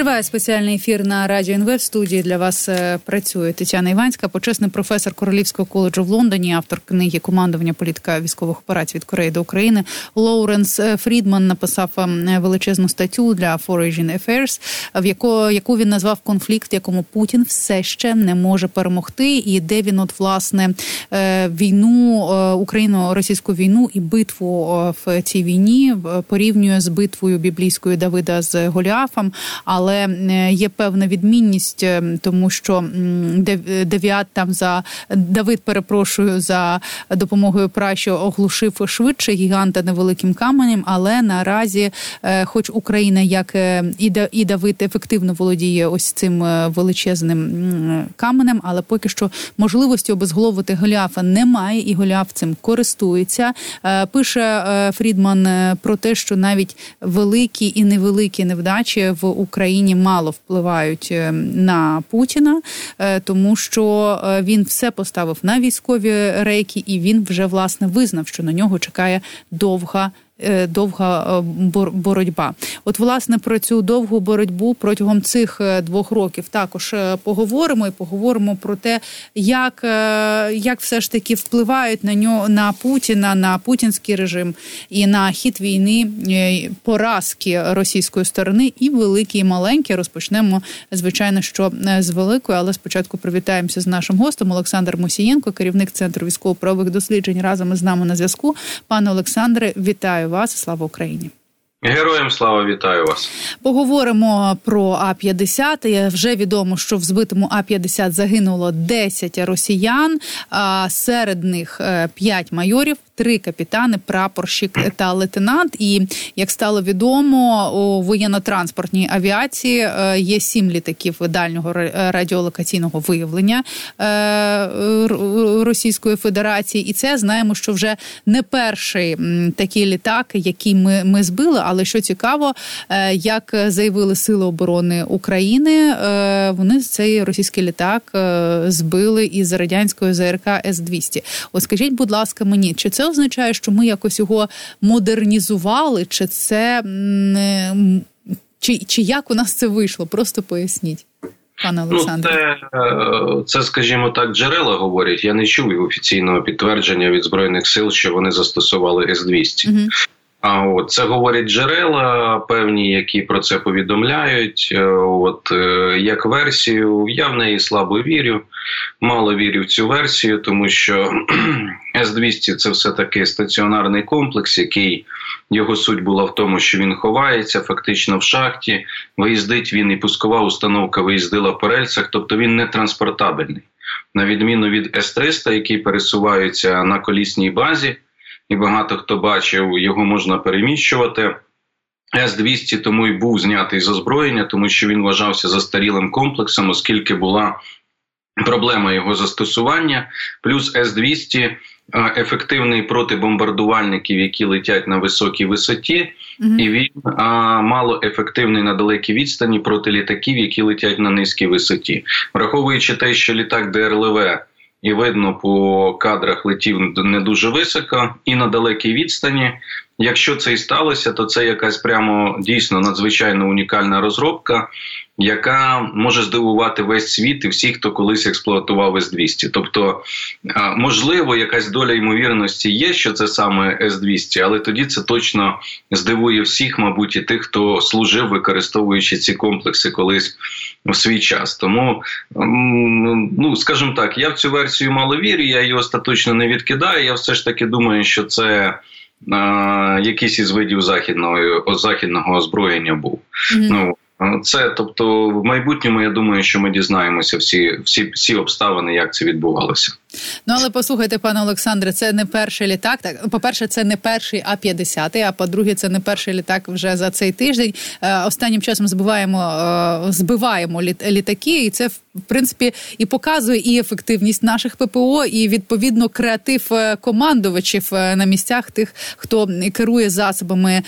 Триває спеціальний ефір на радіо НВ. В студії для вас е, працює Тетяна Іванська, почесний професор Королівського коледжу в Лондоні, автор книги командування політика військових операцій від Кореї до України. Лоуренс е, Фрідман написав е, величезну статтю для Foreign Affairs, в яку, яку він назвав конфлікт, якому Путін все ще не може перемогти, і де він от власне війну Україну російську війну і битву в цій війні порівнює з битвою біблійською Давида з Голіафом але е, є певна відмінність, е, тому що Девіат там за Давид, перепрошую за допомогою пращо оглушив швидше гіганта невеликим каменем. Але наразі, е, хоч Україна, як і Давид, ефективно володіє ось цим величезним каменем, але поки що можливості обезголовити Голіафа немає, і Голіаф цим користується. Пише Фрідман про те, що навіть великі і невеликі невдачі в Україні Україні мало впливають е, на Путіна, е, тому що е, він все поставив на військові рейки, і він вже власне визнав, що на нього чекає довга. Е, довга е, боротьба. От, власне, про цю довгу боротьбу протягом цих е, двох років також поговоримо і поговоримо про те, як як все ж таки впливають на нього на Путіна, на путінський режим і на хід війни поразки російської сторони, і великі, і маленькі. Розпочнемо звичайно, що з великої, але спочатку привітаємося з нашим гостем Олександр Мусієнко, керівник центру військово-правових досліджень разом із нами на зв'язку. Пане Олександре, вітаю вас. і Слава Україні! Героям слава вітаю вас. Поговоримо про А 50 Вже відомо, що в збитому А 50 загинуло 10 росіян, а серед них 5 е, майорів три капітани, прапорщик та лейтенант. І як стало відомо, у воєнно-транспортній авіації е, є сім літаків дальнього радіолокаційного виявлення е, Російської Федерації, і це знаємо, що вже не перший такий літак, який ми, ми збили. Але що цікаво, е, як заявили Сили оборони України, вони цей російський літак збили із радянської ЗРК С 200 От скажіть, будь ласка, мені чи це означає, що ми якось його модернізували, чи це е, чи, чи як у нас це вийшло? Просто поясніть. Пане ну, Олександре. Ну, це, це, скажімо так, джерела говорять. Я не чув офіційного підтвердження від збройних сил, що вони застосували С-200. Угу. А от це говорять джерела певні, які про це повідомляють. Е, от е, як версію, я в неї слабо вірю, мало вірю в цю версію, тому що С-200 це все таки стаціонарний комплекс, який його суть була в тому, що він ховається фактично в шахті. Виїздить він і пускова установка виїздила по рельсах, тобто він не транспортабельний, на відміну від С-300, який пересуваються на колісній базі і багато хто бачив, його можна переміщувати. С-200 тому й був знятий з озброєння, тому що він вважався застарілим комплексом, оскільки була проблема його застосування. Плюс С-200 ефективний проти бомбардувальників, які летять на високій висоті, mm-hmm. і він а, мало ефективний на далекій відстані проти літаків, які летять на низькій висоті, враховуючи те, що літак ДРЛВ і видно по кадрах летів не дуже високо і на далекій відстані. Якщо це і сталося, то це якась прямо дійсно надзвичайно унікальна розробка, яка може здивувати весь світ і всіх, хто колись експлуатував С-200. Тобто, можливо, якась доля ймовірності є, що це саме С-200, але тоді це точно здивує всіх, мабуть, і тих, хто служив, використовуючи ці комплекси колись у свій час. Тому, ну скажімо так, я в цю версію мало вірю, я її остаточно не відкидаю. Я все ж таки думаю, що це якийсь із видів західного західного озброєння був. Mm-hmm. Ну це, тобто, в майбутньому я думаю, що ми дізнаємося всі, всі, всі обставини, як це відбувалося. Ну але послухайте, пане Олександре, це не перший літак. Так, по-перше, це не перший А 50 а по-друге, це не перший літак вже за цей тиждень. Е, останнім часом збиваємо е, збиваємо літаки, і це в принципі і показує і ефективність наших ППО, і відповідно креатив е, командувачів на місцях тих, хто керує засобами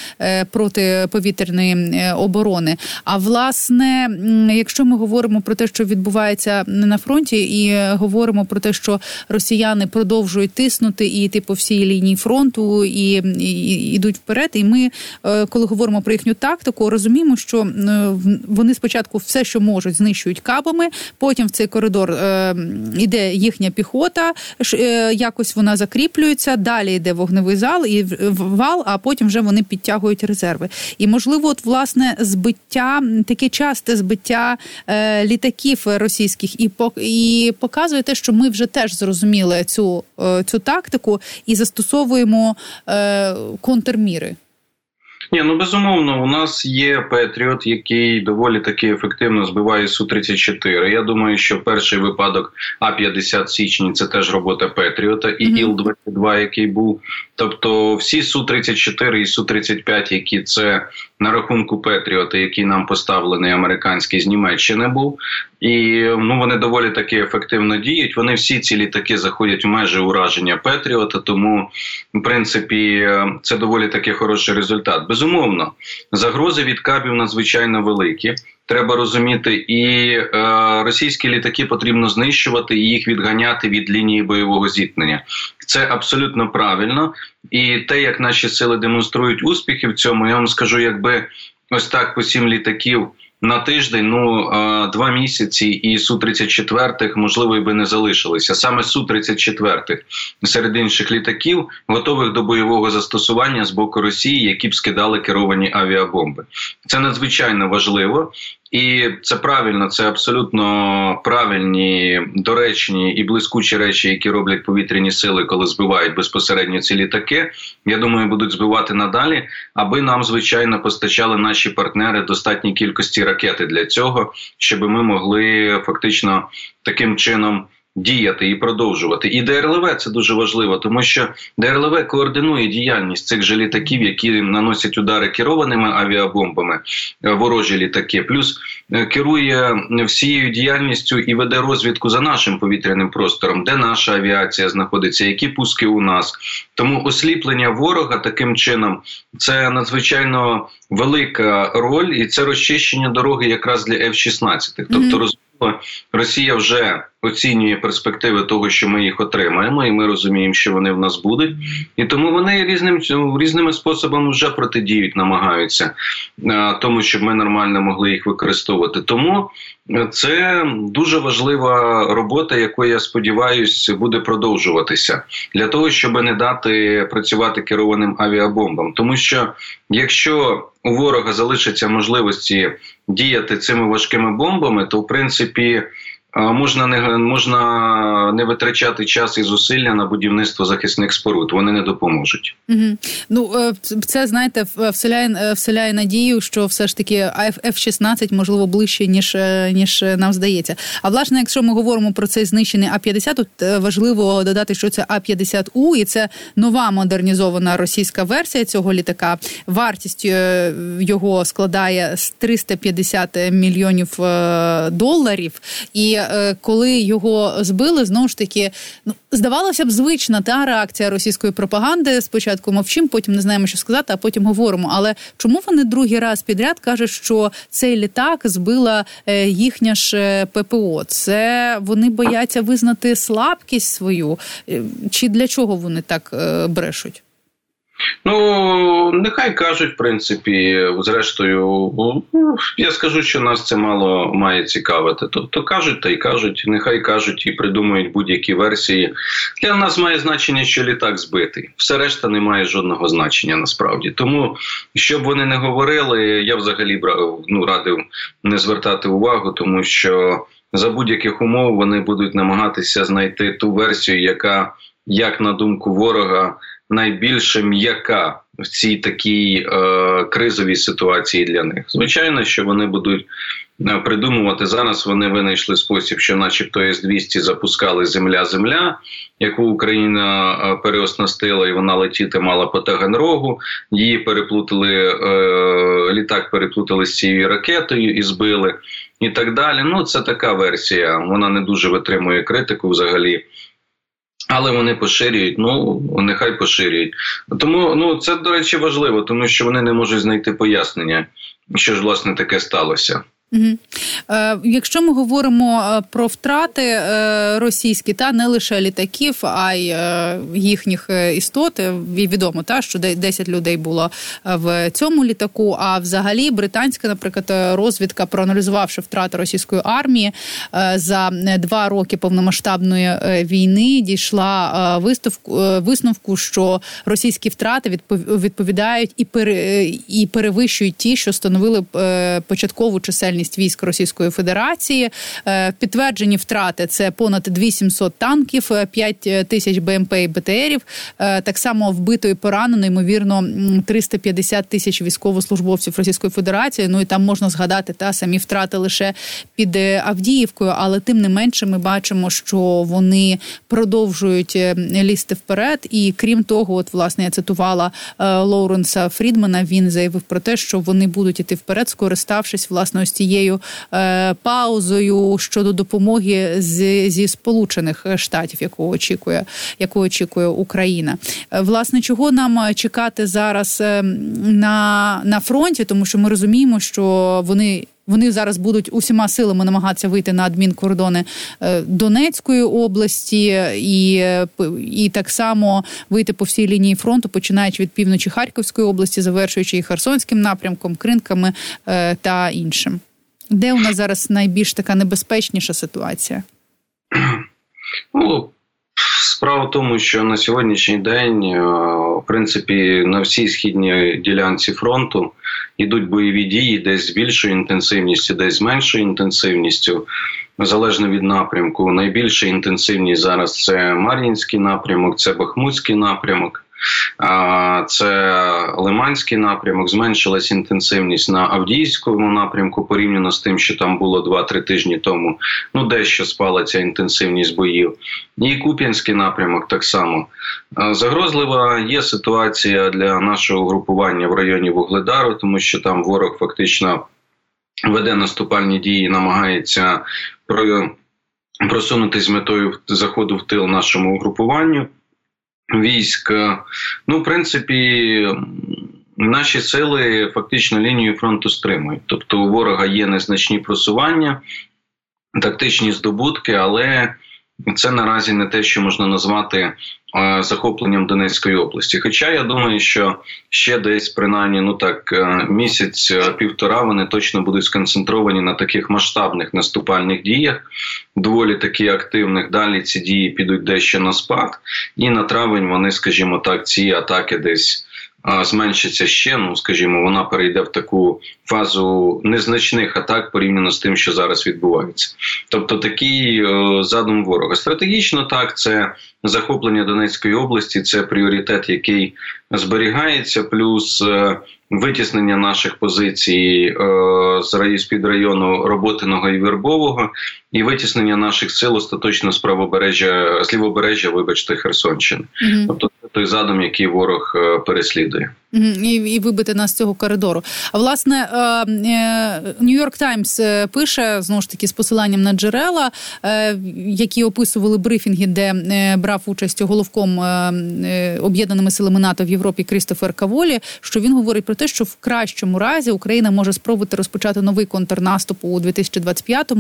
протиповітряної оборони. А власне, якщо ми говоримо про те, що відбувається на фронті, і говоримо про те, що росіяни продовжують тиснути і йти по всій лінії фронту і, і йдуть вперед. І ми, е, коли говоримо про їхню тактику, розуміємо, що е, вони спочатку все, що можуть, знищують кабами. Потім в цей коридор е, йде їхня піхота, якось вона закріплюється. Далі йде вогневий зал і вал. А потім вже вони підтягують резерви. І можливо, от власне збиття таке часте збиття літаків російських і і показує те, що ми вже теж зрозуміли цю, цю тактику і застосовуємо контрміри. Ні, ну безумовно, у нас є Петріот, який доволі таки ефективно збиває су 34 Я думаю, що перший випадок А 50 січні це теж робота Петріота і mm-hmm. іл 22 який був. Тобто, всі су 34 і су 35 які це на рахунку Петріота, який нам поставлений американський з Німеччини був, і ну вони доволі таки ефективно діють. Вони всі ці літаки заходять в межі ураження Петріота, тому в принципі це доволі таки хороший результат. Безумовно, загрози від кабів надзвичайно великі. Треба розуміти, і е, російські літаки потрібно знищувати і їх відганяти від лінії бойового зіткнення. Це абсолютно правильно. І те, як наші сили демонструють успіхи в цьому, я вам скажу, якби ось так по сім літаків на тиждень, ну два місяці, і су 34 можливо і би не залишилися. Саме су 34 серед інших літаків, готових до бойового застосування з боку Росії, які б скидали керовані авіабомби. Це надзвичайно важливо. І це правильно, це абсолютно правильні, доречні і блискучі речі, які роблять повітряні сили, коли збивають безпосередньо ці літаки. Я думаю, будуть збивати надалі, аби нам, звичайно, постачали наші партнери достатній кількості ракети для цього, щоб ми могли фактично таким чином діяти і продовжувати. І ДРЛВ це дуже важливо, тому що ДРЛВ координує діяльність цих же літаків, які наносять удари керованими авіабомбами, е, ворожі літаки, плюс е, керує всією діяльністю і веде розвідку за нашим повітряним простором, де наша авіація знаходиться, які пуски у нас. Тому осліплення ворога таким чином це надзвичайно велика роль, і це розчищення дороги якраз для F-16. Тобто, mm-hmm. Росія вже оцінює перспективи того, що ми їх отримаємо, і ми розуміємо, що вони в нас будуть, і тому вони різним різними способами вже протидіють, намагаються тому, щоб ми нормально могли їх використовувати. Тому е, це дуже важлива робота, яку я сподіваюся буде продовжуватися для того, щоб не дати працювати керованим авіабомбам, тому що якщо у ворога залишаться можливості діяти цими важкими бомбами, то в принципі можна не можна не витрачати час і зусилля на будівництво захисних споруд. Вони не допоможуть. Угу. Ну е, це знаєте, вселяє е, вселяє надію, що все ж таки F-16 можливо ближче ніж е, ніж нам здається. А власне, якщо ми говоримо про цей знищений А 50 тут важливо додати, що це А 50 у і це нова модернізована російська версія цього літака. Вартість його складає 350 мільйонів доларів і. Е, коли його збили, знову ж таки, ну здавалося б, звична та реакція російської пропаганди. Спочатку мовчим, потім не знаємо, що сказати, а потім говоримо. Але чому вони другий раз підряд кажуть, що цей літак збила е, їхня ж е, ППО? Це вони бояться визнати слабкість свою, чи для чого вони так брешуть? Ну, нехай кажуть, в принципі, зрештою, ну, я скажу, що нас це мало має цікавити. Тобто кажуть та й кажуть, нехай кажуть і придумують будь-які версії. Для нас має значення, що літак збитий. Все решта не має жодного значення насправді. Тому, щоб вони не говорили, я взагалі ну, радив не звертати увагу, тому що за будь-яких умов вони будуть намагатися знайти ту версію, яка, як на думку ворога, найбільше м'яка в цій такій е, кризовій ситуації для них. Звичайно, що вони будуть е, придумувати зараз. Вони винайшли спосіб, що, начебто, С-200 запускали земля-земля, яку Україна е, переоснастила, і вона летіти мала по Таганрогу. Її переплутали е, літак, переплутали з цією ракетою і збили, і так далі. Ну, це така версія. Вона не дуже витримує критику взагалі. Але вони поширюють, ну нехай поширюють. Тому ну це до речі важливо, тому що вони не можуть знайти пояснення, що ж власне таке сталося. Угу. Е, Якщо ми говоримо е, про втрати е, російські, та не лише літаків, а й е, їхніх істот, відомо та що 10 людей було в цьому літаку. А взагалі британська, наприклад, розвідка, проаналізувавши втрати російської армії за два роки повномасштабної війни, дійшла виставку висновку, що російські втрати відповідають і перевищують ті, що становили початкову чисельність чисельність військ Російської Федерації. Е, підтверджені втрати це понад 2700 танків, 5 е, тисяч БМП і БТРів. Е, так само вбито і поранено, ймовірно, 350 тисяч військовослужбовців Російської Федерації. Ну і там можна згадати та самі втрати лише під Авдіївкою, але тим не менше ми бачимо, що вони продовжують лізти вперед. І крім того, от власне я цитувала Лоуренса Фрідмана. Він заявив про те, що вони будуть іти вперед, скориставшись власне ось цією цією е, паузою щодо допомоги з, зі сполучених штатів, яку очікує, яку очікує Україна. Е, власне, чого нам чекати зараз е, на, на фронті, тому що ми розуміємо, що вони. Вони зараз будуть усіма силами намагатися вийти на адмінкордони Донецької області, і і так само вийти по всій лінії фронту, починаючи від півночі Харківської області, завершуючи і Херсонським напрямком, кринками та іншим. Де у нас зараз найбільш така небезпечніша ситуація? Ну, Справа в тому, що на сьогоднішній день, е, в принципі, на всій східній ділянці фронту йдуть бойові дії, десь з більшою інтенсивністю, десь з меншою інтенсивністю, залежно від напрямку. Найбільша інтенсивність зараз це Мар'їнський напрямок, це Бахмутський напрямок. Це Лиманський напрямок, зменшилась інтенсивність на Авдіївському напрямку порівняно з тим, що там було 2-3 тижні тому. Ну дещо спала ця інтенсивність боїв. І Куп'янський напрямок так само. Загрозлива є ситуація для нашого групування в районі Вугледару, тому що там ворог фактично веде наступальні дії, намагається просунутися з метою заходу в тил нашому угрупуванню військ. Ну, в принципі, наші сили фактично лінію фронту стримують. Тобто, у ворога є незначні просування, тактичні здобутки, але це наразі не те, що можна назвати захопленням Донецької області. Хоча я думаю, що ще десь принаймні ну так е, місяць-півтора е, вони точно будуть сконцентровані на таких масштабних наступальних діях, доволі таки активних. Далі ці дії підуть дещо на спад, і на травень вони, скажімо так, ці атаки десь зменшиться ще. Ну скажімо, вона перейде в таку фазу незначних атак порівняно з тим, що зараз відбувається. Тобто такий е, задум ворога. Стратегічно так, це захоплення Донецької області, це пріоритет, який зберігається, плюс е, витіснення наших позицій е, з під району роботиного і вербового, і витіснення наших сил остаточно з правобережжя з лівобережжя, вибачте, Херсонщини. Mm-hmm. Тобто той задум, який ворог е, переслідує. І і вибити нас з цього коридору. А власне Нью-Йорк Таймс пише знову ж таки з посиланням на джерела, які описували брифінги, де е, брав участь головком об'єднаними силами НАТО в Європі Крістофер Каволі. Що він говорить про те, що в кращому разі Україна може спробувати розпочати новий контрнаступ у 2025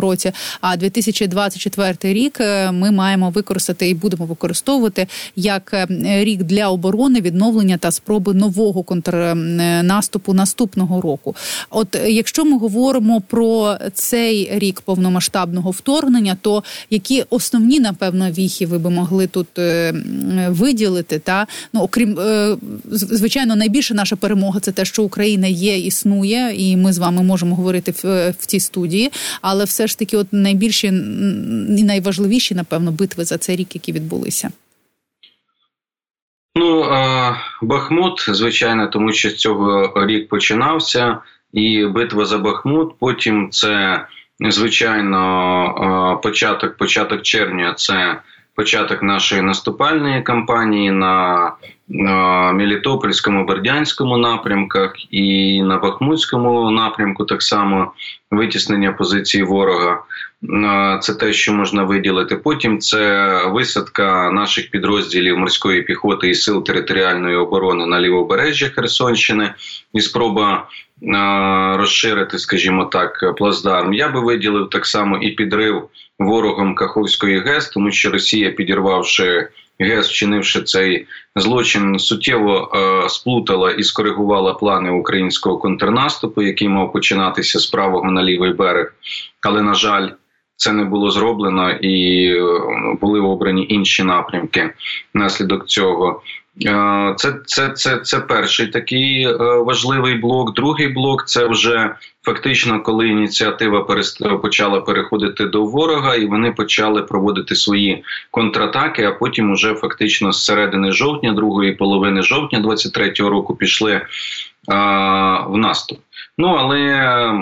році. А 2024 рік ми маємо використати і будемо використовувати як рік для оборони відновлення та спроби нового контрнаступу наступного року. От якщо ми говоримо про цей рік повномасштабного вторгнення, то які основні напевно віхи ви би могли тут е, виділити? Та ну окрім е, звичайно, найбільша наша перемога це те, що Україна є, існує, і ми з вами можемо говорити в, в цій студії, але все ж таки, от найбільші і найважливіші, напевно, битви за цей рік, які відбулися. Ну Бахмут, звичайно, тому що з цього рік починався, і битва за Бахмут. Потім це звичайно початок, початок червня. Це початок нашої наступальної кампанії на на Мелітопольському, Бердянському напрямках і на Бахмутському напрямку так само витіснення позиції ворога. Це те, що можна виділити. Потім це висадка наших підрозділів морської піхоти і сил територіальної оборони на лівобережжя Херсонщини і спроба розширити, скажімо так, плацдарм. Я би виділив так само і підрив ворогом Каховської ГЕС, тому що Росія, підірвавши ГЕС, вчинивши цей злочин, суттєво е, сплутала і скоригувала плани українського контрнаступу, який мав починатися з правого на лівий берег. Але на жаль, це не було зроблено і е, були обрані інші напрямки внаслідок цього. Е, це це, це, це перший такий е, важливий блок. Другий блок це вже фактично, коли ініціатива почала переходити до ворога, і вони почали проводити свої контратаки. А потім, уже фактично з середини жовтня, другої половини жовтня, 23-го року, пішли а, в наступ. Ну але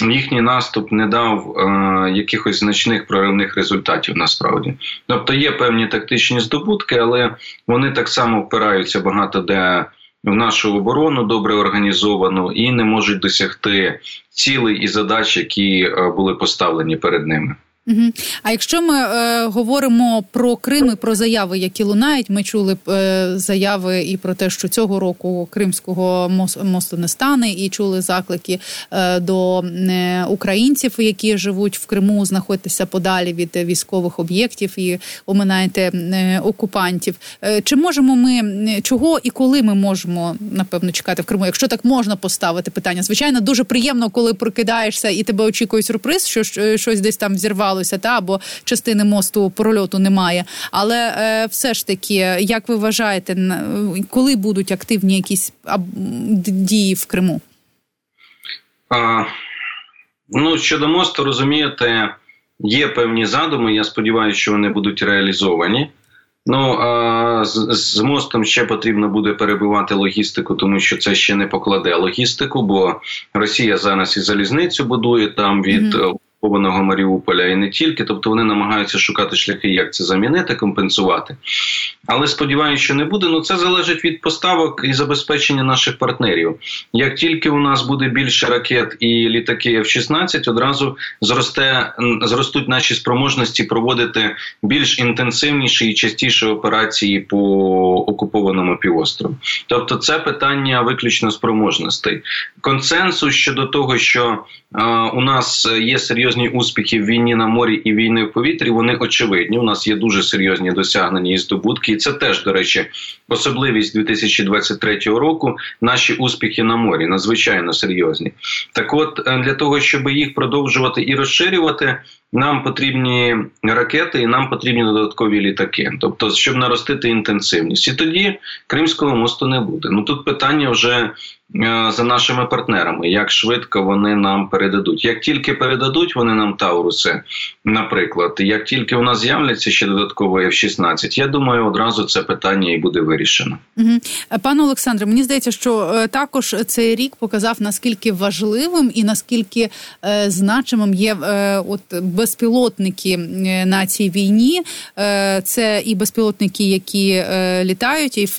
їхній наступ не дав е, якихось значних проривних результатів насправді. Тобто є певні тактичні здобутки, але вони так само впираються багато де в нашу оборону добре організовану і не можуть досягти цілей і задач, які е, були поставлені перед ними. Угу. А якщо ми е, говоримо про Крим і про заяви, які лунають, ми чули е, заяви і про те, що цього року Кримського мосту не стане, і чули заклики е, до е, українців, які живуть в Криму, знаходитися подалі від військових об'єктів і оминаєте е, окупантів. Е, чи можемо ми чого і коли ми можемо напевно чекати в Криму? Якщо так можна поставити питання, звичайно, дуже приємно, коли прокидаєшся і тебе очікує сюрприз, що щось десь там зірвало зірвалося, та або частини мосту прольоту немає. Але е, все ж таки, як ви вважаєте, коли будуть активні якісь дії в Криму? А, Ну щодо мосту, розумієте, є певні задуми. Я сподіваюся, що вони будуть реалізовані. Ну а з, з мостом ще потрібно буде перебивати логістику, тому що це ще не покладе логістику, бо Росія зараз і залізницю будує там від mm-hmm окупованого Маріуполя і не тільки, тобто вони намагаються шукати шляхи, як це замінити, компенсувати. Але сподіваюся, що не буде. Ну це залежить від поставок і забезпечення наших партнерів. Як тільки у нас буде більше ракет і літаки F-16, одразу зросте зростуть наші спроможності проводити більш інтенсивніші і частіші операції по окупованому півострову. Тобто, це питання виключно спроможностей. Консенсус щодо того, що у нас є серйозні успіхи в війні на морі і війни в повітрі. Вони очевидні. У нас є дуже серйозні досягнення і здобутки. І це теж до речі особливість 2023 року. Наші успіхи на морі надзвичайно серйозні. Так, от е, для того, щоб їх продовжувати і розширювати. Нам потрібні ракети, і нам потрібні додаткові літаки, тобто, щоб наростити інтенсивність, і тоді Кримського мосту не буде. Ну тут питання вже Е, за нашими партнерами, як швидко вони нам передадуть. Як тільки передадуть вони нам Тауруси, наприклад, як тільки у нас з'являться ще додатково F-16, я думаю, одразу це питання і буде вирішено. Угу. Пане Олександре, мені здається, що е, також цей рік показав наскільки важливим і наскільки е, значимим є е, от безпілотники на цій війні. Е, це і безпілотники, які е, літають, і в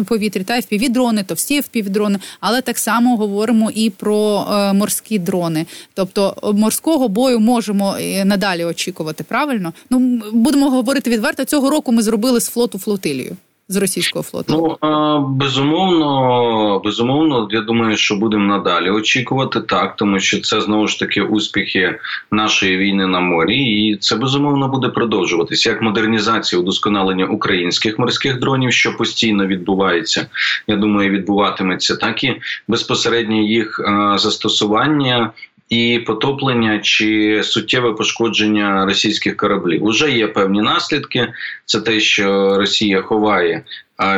у повітрі та впівдрони, товсті впівдрони, дрони, але так само говоримо і про е, морські дрони. Тобто морського бою можемо е, надалі очікувати. Правильно? Ну будемо говорити відверто. Цього року ми зробили з флоту флотилію з російського флоту? Ну безумовно, безумовно, я думаю, що будемо надалі очікувати так, тому що це знову ж таки успіхи нашої війни на морі, і це безумовно буде продовжуватися як модернізація удосконалення українських морських дронів, що постійно відбувається. Я думаю, відбуватиметься, так і безпосередньо їх застосування і потоплення чи суттєве пошкодження російських кораблів. Уже є певні наслідки. Це те, що Росія ховає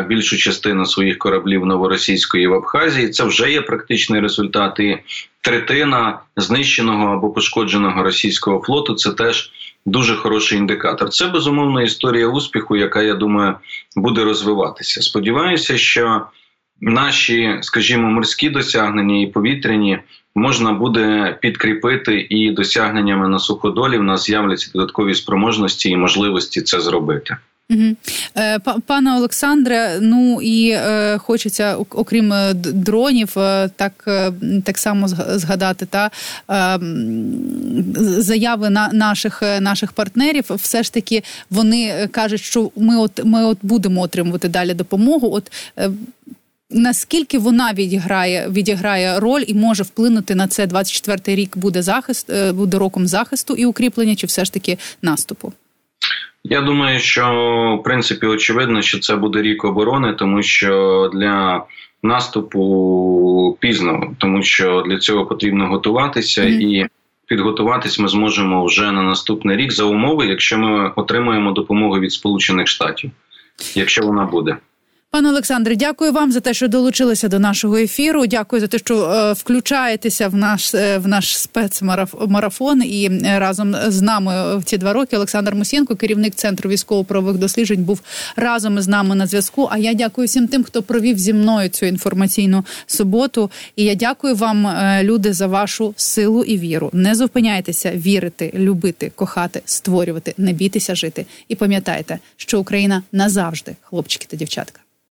більшу частину своїх кораблів новоросійської в Абхазії. Це вже є практичний результат. І Третина знищеного або пошкодженого російського флоту це теж дуже хороший індикатор. Це безумовно історія успіху, яка я думаю буде розвиватися. Сподіваюся, що наші, скажімо, морські досягнення і повітряні можна буде підкріпити і досягненнями на суходолі. В нас з'являться додаткові спроможності і можливості це зробити. Угу. Пане Олександре, ну і е, хочеться, окрім е, дронів, е, так так само згадати та е, заяви на наших наших партнерів. Все ж таки вони кажуть, що ми от ми от будемо отримувати далі допомогу. От е, Наскільки вона відіграє відіграє роль і може вплинути на це 24-й рік буде захист, буде роком захисту і укріплення, чи все ж таки наступу? Я думаю, що в принципі очевидно, що це буде рік оборони, тому що для наступу пізно, тому що для цього потрібно готуватися mm-hmm. і. Підготуватись ми зможемо вже на наступний рік за умови, якщо ми отримаємо допомогу від Сполучених Штатів, якщо вона буде. Пане Олександре, дякую вам за те, що долучилися до нашого ефіру. Дякую за те, що е, включаєтеся в наш е, в наш спецмарафон і е, разом з нами в ці два роки. Олександр Мусєнко, керівник центру військово-правових досліджень, був разом із нами на зв'язку. А я дякую всім тим, хто провів зі мною цю інформаційну суботу. І я дякую вам, е, люди, за вашу силу і віру. Не зупиняйтеся вірити, любити, кохати, створювати, не бійтеся жити. І пам'ятайте, що Україна назавжди, хлопчики та дівчатка.